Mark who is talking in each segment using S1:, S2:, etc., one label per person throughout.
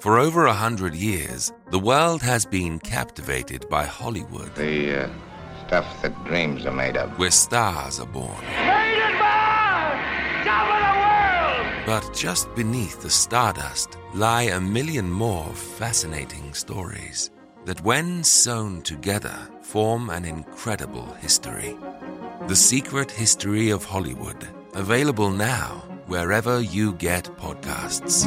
S1: For over a hundred years, the world has been captivated by Hollywood,
S2: The uh, stuff that dreams are made of.
S1: where stars are born. But just beneath the stardust lie a million more fascinating stories that, when sewn together, form an incredible history. The Secret History of Hollywood, available now wherever you get podcasts.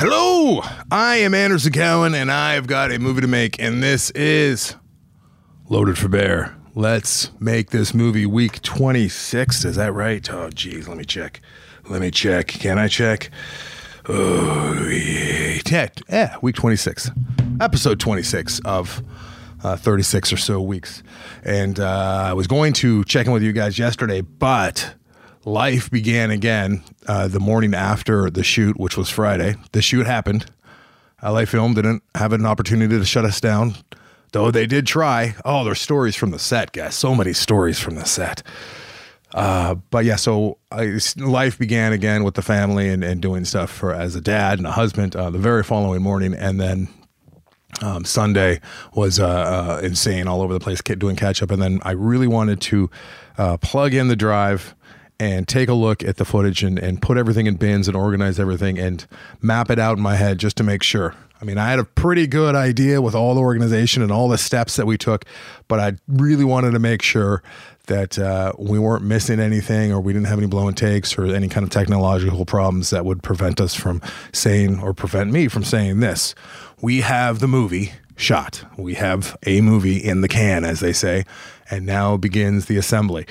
S3: Hello, I am Anderson Cowan, and I've got a movie to make, and this is Loaded for Bear. Let's make this movie week 26. Is that right? Oh, geez, let me check. Let me check. Can I check? Oh, yeah. Yeah, week 26. Episode 26 of uh, 36 or so weeks. And uh, I was going to check in with you guys yesterday, but life began again uh, the morning after the shoot, which was Friday. The shoot happened. LA Film didn't have an opportunity to shut us down, though they did try. Oh, there's stories from the set, guys. So many stories from the set. Uh, but yeah, so I, life began again with the family and, and doing stuff for as a dad and a husband uh, the very following morning, and then um, Sunday was uh, uh, insane all over the place, doing catch up. And then I really wanted to uh, plug in the drive and take a look at the footage and, and put everything in bins and organize everything and map it out in my head just to make sure. I mean, I had a pretty good idea with all the organization and all the steps that we took, but I really wanted to make sure that uh, we weren't missing anything or we didn't have any blown takes or any kind of technological problems that would prevent us from saying or prevent me from saying this. We have the movie shot. We have a movie in the can, as they say, and now begins the assembly.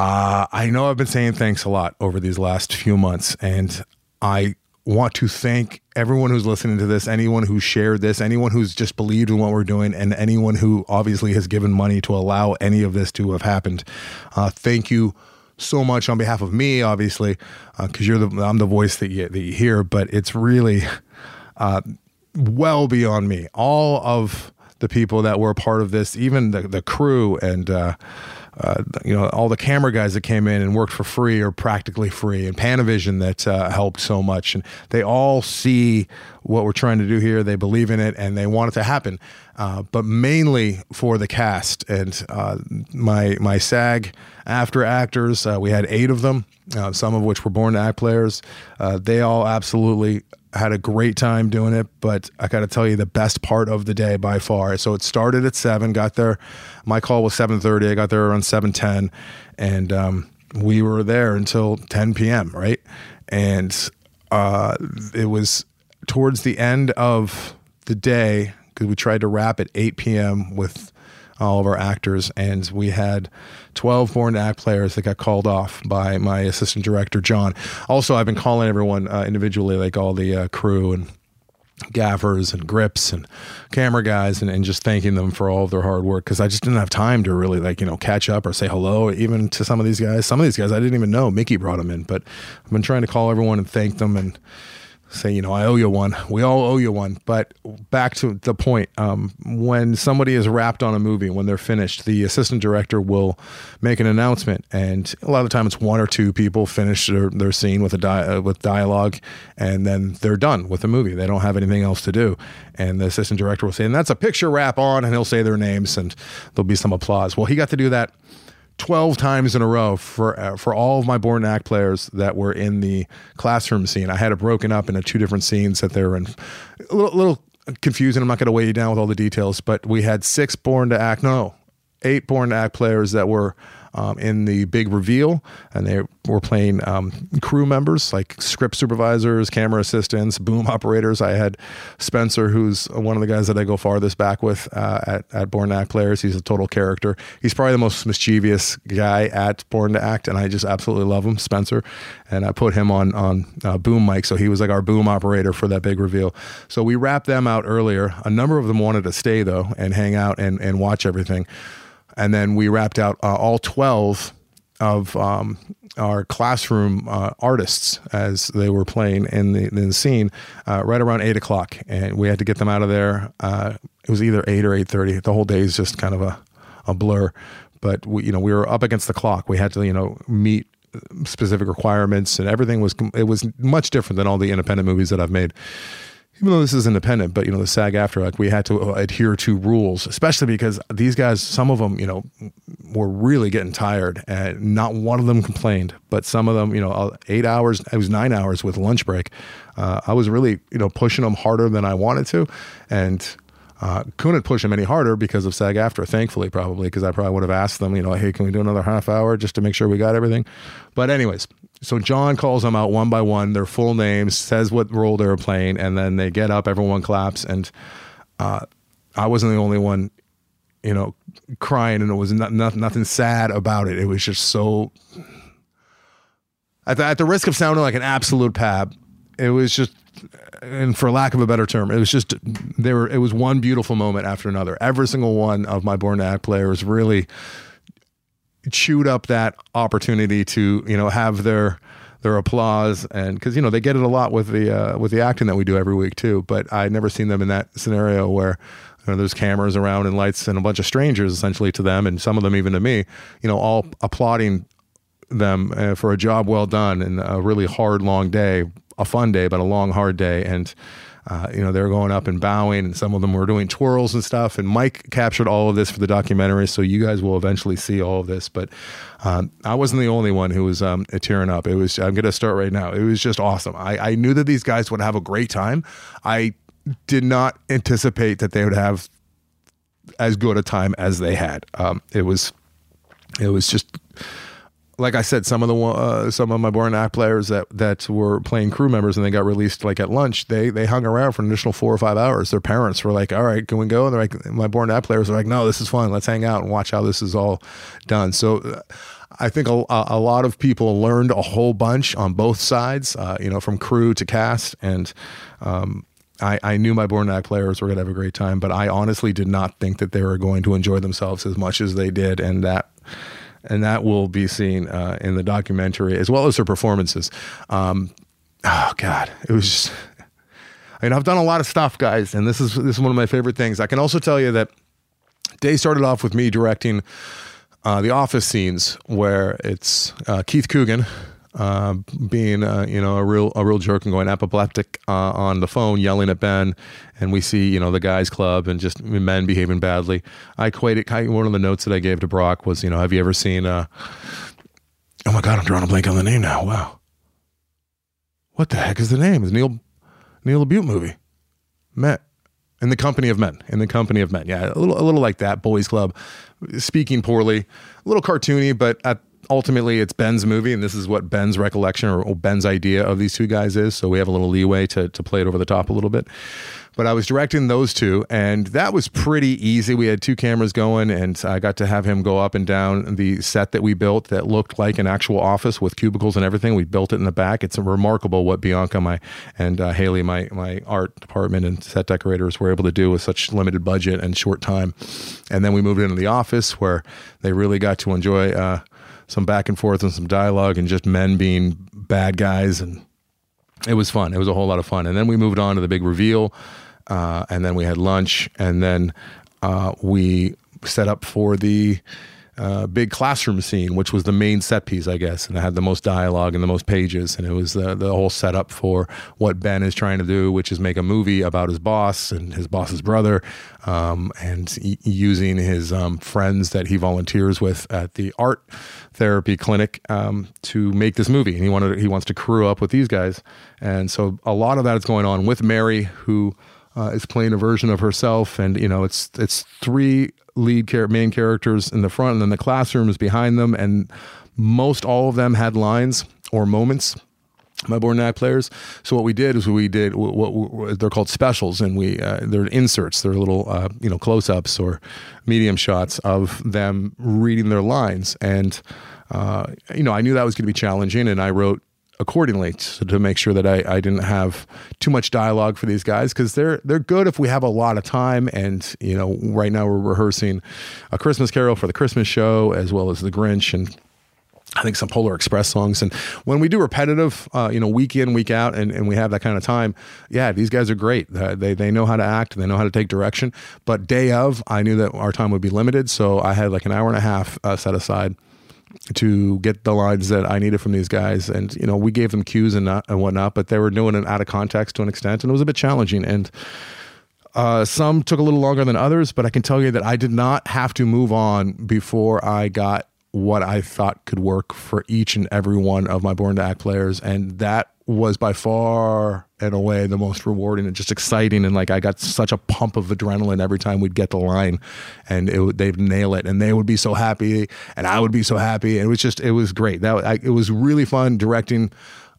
S3: Uh, I know I've been saying thanks a lot over these last few months, and I want to thank everyone who's listening to this, anyone who shared this, anyone who's just believed in what we're doing, and anyone who obviously has given money to allow any of this to have happened. Uh, thank you so much on behalf of me, obviously, because you're the I'm the voice that you that you hear, but it's really uh, well beyond me. All of the people that were part of this, even the the crew and. Uh, you know, all the camera guys that came in and worked for free or practically free, and Panavision that uh, helped so much. And they all see what we're trying to do here. They believe in it and they want it to happen. Uh, but mainly for the cast and uh, my my SAG after actors. Uh, we had eight of them, some of which were born to act players. They all absolutely had a great time doing it, but I got to tell you the best part of the day by far. So it started at seven. Got there, my call was seven thirty. I got there around seven ten, and um, we were there until ten p.m. Right, and uh, it was towards the end of the day because we tried to wrap at eight p.m. with all of our actors, and we had 12 born to act players that got called off by my assistant director, John. Also, I've been calling everyone uh, individually, like all the uh, crew and gaffers and grips and camera guys and, and just thanking them for all of their hard work because I just didn't have time to really like you know catch up or say hello even to some of these guys some of these guys I didn't even know Mickey brought them in but I've been trying to call everyone and thank them and say, you know, I owe you one. We all owe you one. But back to the point, um, when somebody is wrapped on a movie, when they're finished, the assistant director will make an announcement, and a lot of the time it's one or two people finish their, their scene with a di- uh, with dialogue, and then they're done with the movie. They don't have anything else to do, and the assistant director will say, and that's a picture wrap on, and he'll say their names, and there'll be some applause. Well, he got to do that 12 times in a row for uh, for all of my born to act players that were in the classroom scene. I had it broken up into two different scenes that they were in. A little, little confusing. I'm not going to weigh you down with all the details, but we had six born to act. No, eight born to act players that were um, in the big reveal, and they were playing um, crew members like script supervisors, camera assistants, boom operators. I had Spencer, who's one of the guys that I go farthest back with uh, at at Born to Act Players. He's a total character. He's probably the most mischievous guy at Born to Act, and I just absolutely love him, Spencer. And I put him on on uh, boom mic, so he was like our boom operator for that big reveal. So we wrapped them out earlier. A number of them wanted to stay though and hang out and and watch everything. And then we wrapped out uh, all twelve of um, our classroom uh, artists as they were playing in the, in the scene uh, right around eight o'clock, and we had to get them out of there. Uh, it was either eight or eight thirty. The whole day is just kind of a, a blur. But we, you know, we were up against the clock. We had to, you know, meet specific requirements, and everything was it was much different than all the independent movies that I've made even though this is independent, but you know, the SAG-AFTRA like we had to uh, adhere to rules, especially because these guys, some of them, you know, were really getting tired, and not one of them complained. But some of them, you know, uh, eight hours, it was nine hours with lunch break. Uh, I was really, you know, pushing them harder than I wanted to, and uh, couldn't push them any harder because of SAG-AFTRA. Thankfully, probably because I probably would have asked them, you know, hey, can we do another half hour just to make sure we got everything? But anyways, so John calls them out one by one, their full names, says what role they were playing, and then they get up, everyone claps, and uh, I wasn't the only one, you know, crying, and it was not, not, nothing sad about it. It was just so. At the, at the risk of sounding like an absolute pab, it was just, and for lack of a better term, it was just there. It was one beautiful moment after another. Every single one of my Born to Act players really chewed up that opportunity to you know have their their applause and because you know they get it a lot with the uh, with the acting that we do every week too but i'd never seen them in that scenario where you know, there's cameras around and lights and a bunch of strangers essentially to them and some of them even to me you know all applauding them uh, for a job well done and a really hard long day a fun day but a long hard day. And uh, you know, they were going up and bowing, and some of them were doing twirls and stuff. And Mike captured all of this for the documentary, so you guys will eventually see all of this. But um, I wasn't the only one who was um, tearing up. It was. I'm going to start right now. It was just awesome. I, I knew that these guys would have a great time. I did not anticipate that they would have as good a time as they had. Um, it was. It was just like I said, some of the uh, some of my born act players that that were playing crew members and they got released like at lunch. They they hung around for an additional four or five hours. Their parents were like, "All right, can we go?" And they're like, "My born act players are like, no, this is fun. Let's hang out and watch how this is all done." So. Uh, I think a, a, lot of people learned a whole bunch on both sides, uh, you know, from crew to cast, and um, I, I, knew my born act players were going to have a great time, but I honestly did not think that they were going to enjoy themselves as much as they did, and that and that will be seen uh, in the documentary as well as her performances. Um, oh God, it was. Just, I mean, I've done a lot of stuff, guys, and this is this is one of my favorite things. I can also tell you that day started off with me directing uh, the office scenes where it's uh, Keith Coogan, uh, being uh, you know a real a real jerk and going apoplectic uh, on the phone, yelling at Ben, and we see you know the guys club and just men behaving badly. I equated one of the notes that I gave to Brock was you know have you ever seen? Uh, oh my god, I'm drawing a blank on the name now. Wow, what the heck is the name? Is Neil Neil LaBute movie? Met in the company of men. In the company of men. Yeah, a little a little like that. Boys Club, speaking poorly, a little cartoony, but at ultimately it's Ben's movie, and this is what Ben's recollection or Ben's idea of these two guys is. So we have a little leeway to to play it over the top a little bit. But I was directing those two, and that was pretty easy. We had two cameras going, and I got to have him go up and down the set that we built that looked like an actual office with cubicles and everything. We built it in the back. It's remarkable what Bianca, my and uh, Haley, my my art department and set decorators were able to do with such limited budget and short time. And then we moved into the office where they really got to enjoy. Uh, some back and forth and some dialogue and just men being bad guys and it was fun. It was a whole lot of fun. And then we moved on to the big reveal, uh, and then we had lunch, and then uh, we set up for the uh, big classroom scene, which was the main set piece, I guess, and it had the most dialogue and the most pages, and it was the the whole setup for what Ben is trying to do, which is make a movie about his boss and his boss's brother, um, and using his um, friends that he volunteers with at the art therapy clinic um, to make this movie. And he wanted he wants to crew up with these guys, and so a lot of that is going on with Mary, who uh, is playing a version of herself, and you know it's it's three lead char- main characters in the front, and then the classroom is behind them, and most all of them had lines or moments my board to act players. So what we did is we did what, what they're called specials, and we uh, they're inserts. They're little uh, you know close ups or medium shots of them reading their lines, and uh, you know I knew that was going to be challenging, and I wrote accordingly to, to make sure that I, I didn't have too much dialogue for these guys because they're they're good if we have a lot of time and you know right now we're rehearsing a Christmas Carol for the Christmas show as well as the Grinch and I think some Polar Express songs. And when we do repetitive, uh, you know, week in, week out, and, and we have that kind of time, yeah, these guys are great. Uh, they, they know how to act, they know how to take direction. But day of, I knew that our time would be limited. So I had like an hour and a half uh, set aside to get the lines that I needed from these guys. And, you know, we gave them cues and, not, and whatnot, but they were doing it out of context to an extent. And it was a bit challenging. And, uh, some took a little longer than others, but I can tell you that I did not have to move on before I got what I thought could work for each and every one of my Born to Act players. And that was by far and away the most rewarding and just exciting. And like I got such a pump of adrenaline every time we'd get the line and it, they'd nail it and they would be so happy and I would be so happy. And it was just, it was great. That I, it was really fun directing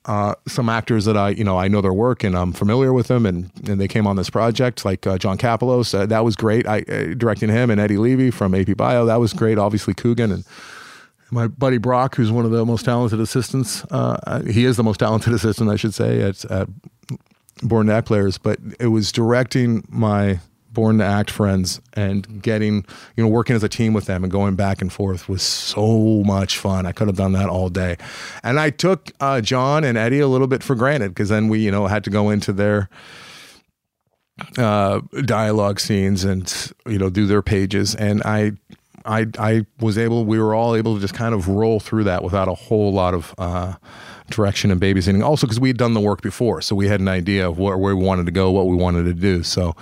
S3: uh, some actors that I, you know, I know their work and I'm familiar with them, and, and they came on this project, like uh, John Kapelos. Uh, that was great. I uh, directing him and Eddie Leavy from AP Bio. That was great. Obviously, Coogan and my buddy Brock, who's one of the most talented assistants. Uh, he is the most talented assistant, I should say, at, at Born to Act players. But it was directing my Born to Act friends and getting, you know, working as a team with them and going back and forth was so much fun. I could have done that all day. And I took uh, John and Eddie a little bit for granted because then we, you know, had to go into their uh, dialogue scenes and, you know, do their pages. And I I I was able. We were all able to just kind of roll through that without a whole lot of. Uh, direction and babysitting also because we had done the work before so we had an idea of where, where we wanted to go what we wanted to do so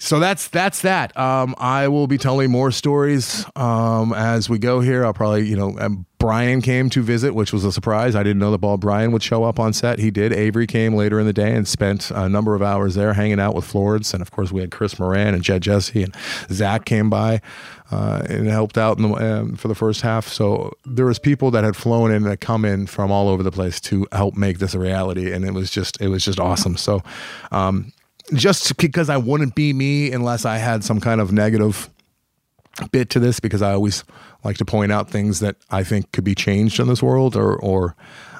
S3: so that's that's that. Um, I will be telling more stories um, as we go here. I'll probably, you know, um, Brian came to visit, which was a surprise. I didn't know that Bob Brian would show up on set. He did. Avery came later in the day and spent a number of hours there hanging out with Florence, and of course we had Chris Moran and Jed Jesse and Zach came by uh, and helped out the, um, for the first half. So there was people that had flown in that come in from all over the place to help make this a reality, and it was just it was just awesome. So. Um, just because I wouldn't be me unless I had some kind of negative bit to this because I always like to point out things that I think could be changed in this world or or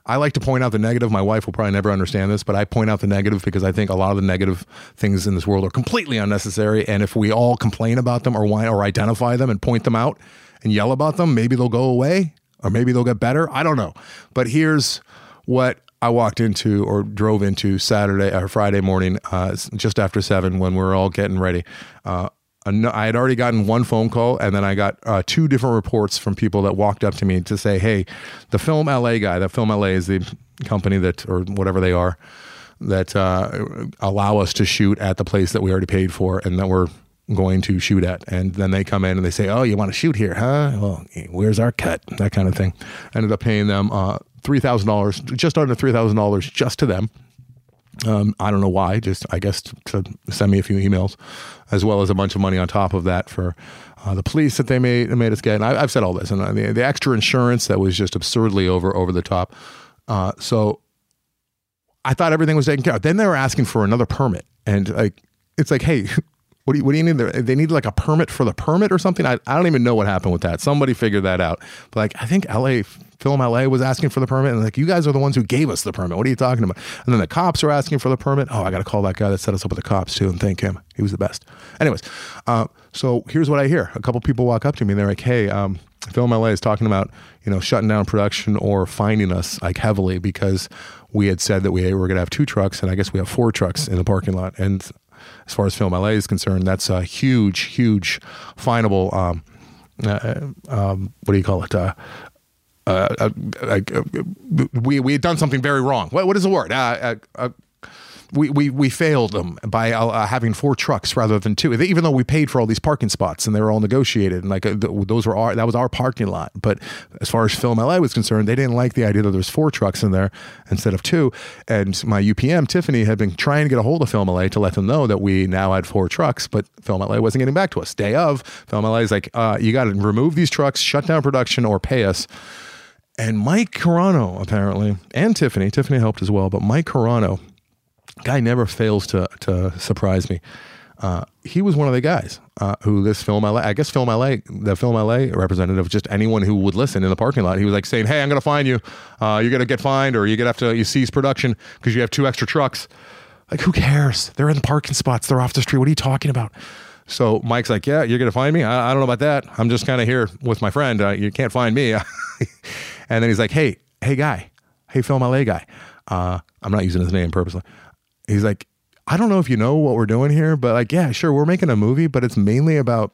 S3: I like to point out the negative. My wife will probably never understand this, but I point out the negative because I think a lot of the negative things in this world are completely unnecessary. And if we all complain about them or or identify them and point them out and yell about them, maybe they'll go away or maybe they'll get better. I don't know. But here's what I walked into or drove into Saturday or Friday morning, uh, just after seven, when we were all getting ready. Uh, I had already gotten one phone call, and then I got uh, two different reports from people that walked up to me to say, "Hey, the Film LA guy, that Film LA is the company that, or whatever they are, that uh, allow us to shoot at the place that we already paid for, and that we're going to shoot at. And then they come in and they say, "Oh, you want to shoot here, huh? Well, where's our cut?" That kind of thing. I ended up paying them uh, three thousand dollars, just under three thousand dollars, just to them. Um, I don't know why. Just I guess to, to, send me a few emails, as well as a bunch of money on top of that for uh, the police that they made made us get. And I, have said all this, and uh, the, the, extra insurance that was just absurdly over over the top. Uh, so I thought everything was taken care of. Then they were asking for another permit, and like it's like, hey, what do you, what do you need? They need like a permit for the permit or something. I, I don't even know what happened with that. Somebody figured that out. But like, I think LA Film LA was asking for the permit, and like, you guys are the ones who gave us the permit. What are you talking about? And then the cops are asking for the permit. Oh, I got to call that guy that set us up with the cops too, and thank him. He was the best. Anyways, uh, so here's what I hear: a couple people walk up to me, and they're like, "Hey, um, Film LA is talking about you know shutting down production or finding us like heavily because we had said that we were going to have two trucks, and I guess we have four trucks in the parking lot, and as far as Film LA is concerned, that's a huge, huge finable. Um, uh, um, what do you call it? Uh, uh, uh, uh we we had done something very wrong. What what is the word? Uh, we, we, we failed them by uh, having four trucks rather than two. Even though we paid for all these parking spots and they were all negotiated and like uh, those were our that was our parking lot. But as far as Film LA was concerned, they didn't like the idea that there was four trucks in there instead of two. And my UPM Tiffany had been trying to get a hold of Film LA to let them know that we now had four trucks, but Film LA wasn't getting back to us. Day of, Film LA is like, uh, you got to remove these trucks, shut down production, or pay us. And Mike Carano, apparently, and Tiffany, Tiffany helped as well, but Mike Carano, guy never fails to, to surprise me. Uh, he was one of the guys uh, who this film LA, I guess film LA, the film LA representative, just anyone who would listen in the parking lot, he was like saying, "Hey, I'm going to find you. Uh, you're going to get fined, or you're going to have to you cease production because you have two extra trucks." Like, who cares? They're in the parking spots. They're off the street. What are you talking about? So Mike's like, "Yeah, you're going to find me. I, I, don't know about that. I'm just kind of here with my friend. Uh, you can't find me." And then he's like, hey, hey, guy, hey, Film LA guy. Uh, I'm not using his name purposely. He's like, I don't know if you know what we're doing here, but like, yeah, sure, we're making a movie, but it's mainly about,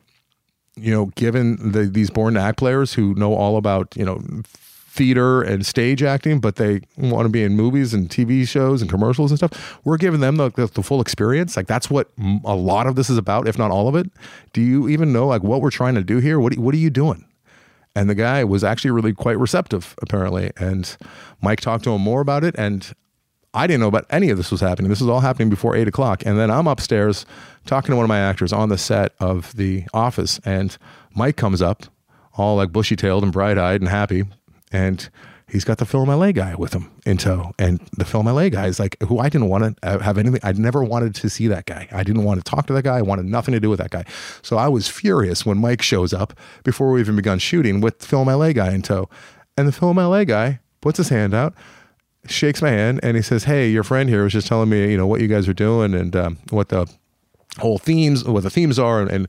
S3: you know, given the, these born to act players who know all about, you know, theater and stage acting, but they want to be in movies and TV shows and commercials and stuff. We're giving them the, the, the, full experience. Like that's what a lot of this is about, if not all of it. Do you even know like what we're trying to do here? What what are you doing? And the guy was actually really quite receptive, apparently. And Mike talked to him more about it. And I didn't know about any of this was happening. This was all happening before eight o'clock. And then I'm upstairs talking to one of my actors on the set of The Office. And Mike comes up, all like bushy tailed and bright eyed and happy. And he's got the Film LA guy with him in tow. And the Film LA guy is like, who I didn't want to have anything. I never wanted to see that guy. I didn't want to talk to that guy. I wanted nothing to do with that guy. So I was furious when Mike shows up before we even begun shooting with Film LA guy in tow. And the Film LA guy puts his hand out, shakes my hand, and he says, Hey, your friend here was just telling me, you know, what you guys are doing and um, what the whole themes, what the themes are. and, and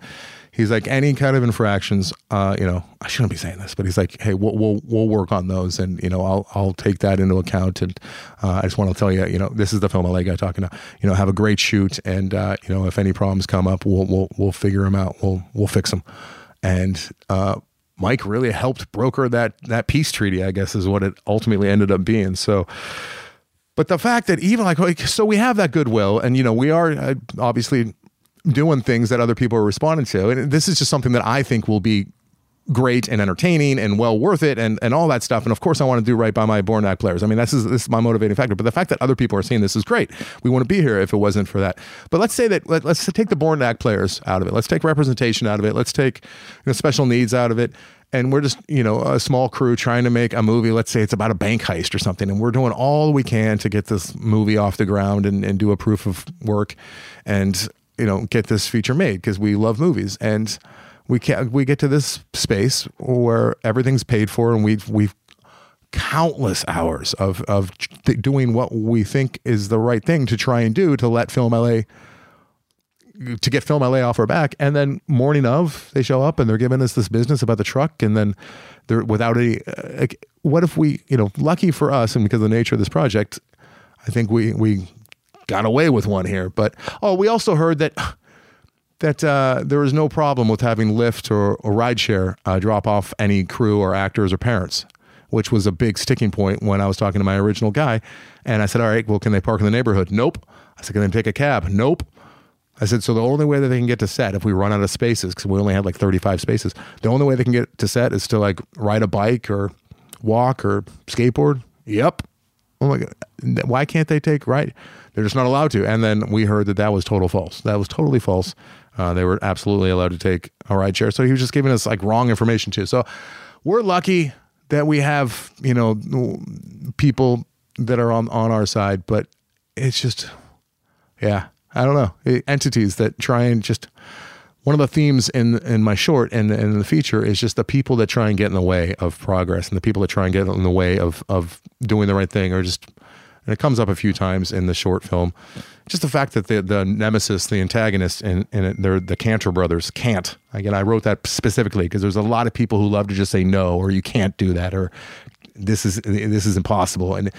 S3: he's like any kind of infractions uh, you know i shouldn't be saying this but he's like hey we'll, we'll, we'll work on those and you know i'll, I'll take that into account. And uh, i just want to tell you you know this is the film la guy talking to you know have a great shoot and uh, you know if any problems come up we'll, we'll, we'll figure them out. We'll, we'll fix them and uh, mike really helped broker that that peace treaty i guess is what it ultimately ended up being so but the fact that even like so we have that goodwill and you know we are uh, obviously doing things that other people are responding to. And this is just something that I think will be great and entertaining and well worth it and, and all that stuff. And of course, I want to do right by my born act players. I mean, this is, this is my motivating factor. But the fact that other people are seeing this is great. We to be here if it wasn't for that. But let's say that let, us take the born act players out of it. Let's take representation out of it. Let's take you know, special needs out of it. And we're just, you know, a small crew trying to make a movie. Let's say it's about a bank heist or something. And we're doing all we can to get this movie off the ground and, and do a proof of work. And you know get this feature made because we love movies and we can we get to this space where everything's paid for and we've we've countless hours of of th- doing what we think is the right thing to try and do to let film LA to get film LA off our back and then morning of they show up and they're giving us this business about the truck and then they're without any uh, what if we you know lucky for us and because of the nature of this project I think we we got away with one here. But oh, we also heard that that uh, there was no problem with having Lyft or, or rideshare uh, drop off any crew or actors or parents, which was a big sticking point when I was talking to my original guy. And I said, "All right, well, can they park in the neighborhood?" Nope. I said, "Can they take a cab?" Nope. I said, so the only way that they can get to set if we run out of spaces, because we only had like 35 spaces, the only way they can get to set is to like ride a bike or walk or skateboard. Yep. Oh my God. Why can't they take right? They're just not allowed to. And then we heard that that was total false. That was totally false. Uh, they were absolutely allowed to take a ride share. So he was just giving us like wrong information too. So we're lucky that we have, you know, people that are on, on our side, but it's just, yeah, I don't know. Entities that try and just, one of the themes in in my short and, in the feature is just the people that try and get in the way of progress and the people that try and get in the way of of doing the right thing or just and it comes up a few times in the short film. Just the fact that the the nemesis, the antagonist, and and they're the Cantor brothers can't. Again, I wrote that specifically because there's a lot of people who love to just say no or you can't do that or this is this is impossible and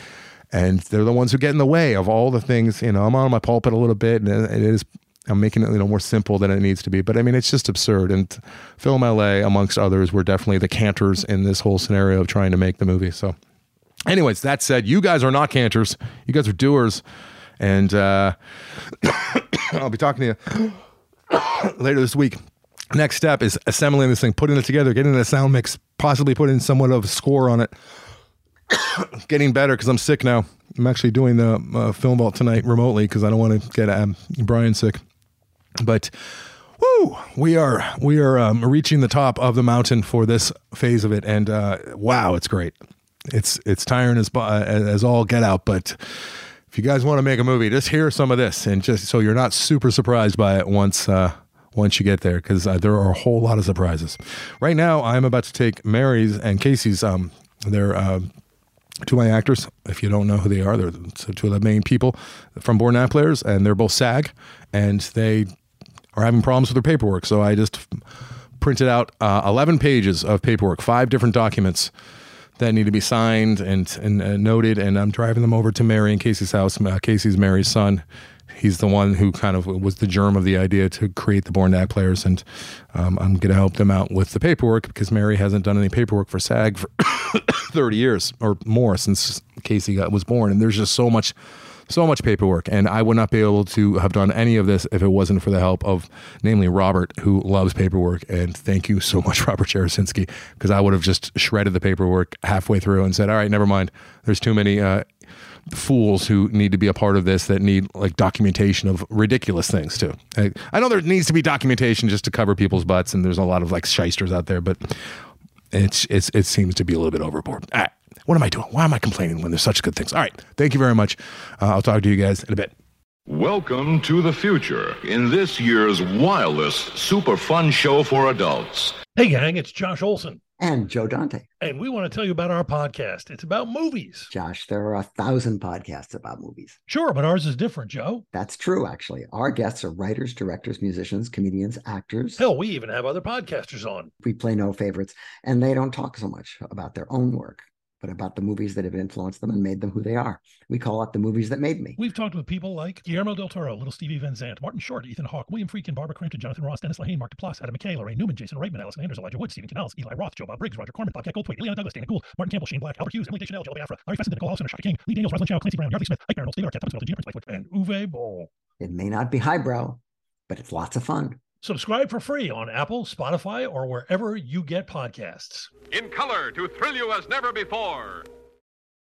S3: and they're the ones who get in the way of all the things. You know, I'm on my pulpit a little bit, and it is I'm making it you know more simple than it needs to be. But I mean, it's just absurd. And Film LA, amongst others, were definitely the cantors in this whole scenario of trying to make the movie. So Anyways, that said, you guys are not canters. You guys are doers. And uh, I'll be talking to you later this week. Next step is assembling this thing, putting it together, getting a sound mix, possibly putting somewhat of a score on it. getting better because I'm sick now. I'm actually doing the uh, film vault tonight remotely because I don't want to get um, Brian sick. But woo, we are we are um, reaching the top of the mountain for this phase of it, and uh, wow, it's great. It's it's tiring as as all get out, but if you guys want to make a movie, just hear some of this, and just so you're not super surprised by it once. Uh, once you get there, because uh, there are a whole lot of surprises. Right now, I'm about to take Mary's and Casey's um, their uh, two of my actors. If you don't know who they are, they're two of the main people from Born Act Players, and they're both SAG, and they are having problems with their paperwork. So I just printed out uh, 11 pages of paperwork, five different documents that need to be signed and, and uh, noted, and I'm driving them over to Mary and Casey's house. Uh, Casey's Mary's son, he's the one who kind of was the germ of the idea to create the Born Act Players, and um, I'm going to help them out with the paperwork because Mary hasn't done any paperwork for SAG for 30 years or more since Casey got, was born, and there's just so much. So much paperwork, and I would not be able to have done any of this if it wasn't for the help of, namely Robert, who loves paperwork. And thank you so much, Robert Jarosinski, because I would have just shredded the paperwork halfway through and said, "All right, never mind. There's too many uh, fools who need to be a part of this that need like documentation of ridiculous things too. I, I, know there needs to be documentation just to cover people's butts, and there's a lot of like shysters out there, but it's it's it seems to be a little bit overboard. All right, what am I doing? Why am I complaining when there's such good things? All right, thank you very much. Uh, I'll talk to you guys in a bit.
S4: Welcome to the future in this year's wildest super fun show for adults.
S5: Hey gang, it's Josh Olson
S6: and Joe Dante.
S5: And we want to tell you about our podcast. It's about movies.
S6: Josh, there are a thousand podcasts about movies.
S5: Sure, but ours is different, Joe.
S6: That's true, actually. Our guests are writers, directors, musicians, comedians, actors.
S5: Hell, we even have other podcasters on.
S6: We play no favorites, and they don't talk so much about their own work but about the movies that have influenced them and made them who they are. We call it the movies that made me.
S5: We've talked with people like Guillermo del Toro, Little Stevie Van Zandt, Martin Short, Ethan Hawke, William Friedkin, Barbara Crampton, Jonathan Ross, Dennis Lehane, Mark Duplass, Adam McKay, Laraine Newman, Jason Reitman, Allison Anders, Elijah Wood, Stephen Canals, Eli Roth, Joe Bob Briggs, Roger Corman, Bobcat Goldthwait, Illeana Douglas, Dana Gould, Martin Campbell, Shane Black, Albert Hughes, Emily Deschanel, Jello Biafra, Larry Fessenden, Nicole Housen, Shaka King, Lee Daniels, Rosalind Chao, Clancy Brown, Yeardley Smith, Ike Barinholtz, Steve Arquette, Thomas Middleditch, Gina Prince Lightfoot, and Uwe Boll.
S6: It may not be highbrow, but it's lots of fun.
S5: Subscribe for free on Apple, Spotify, or wherever you get podcasts.
S7: In color to thrill you as never before.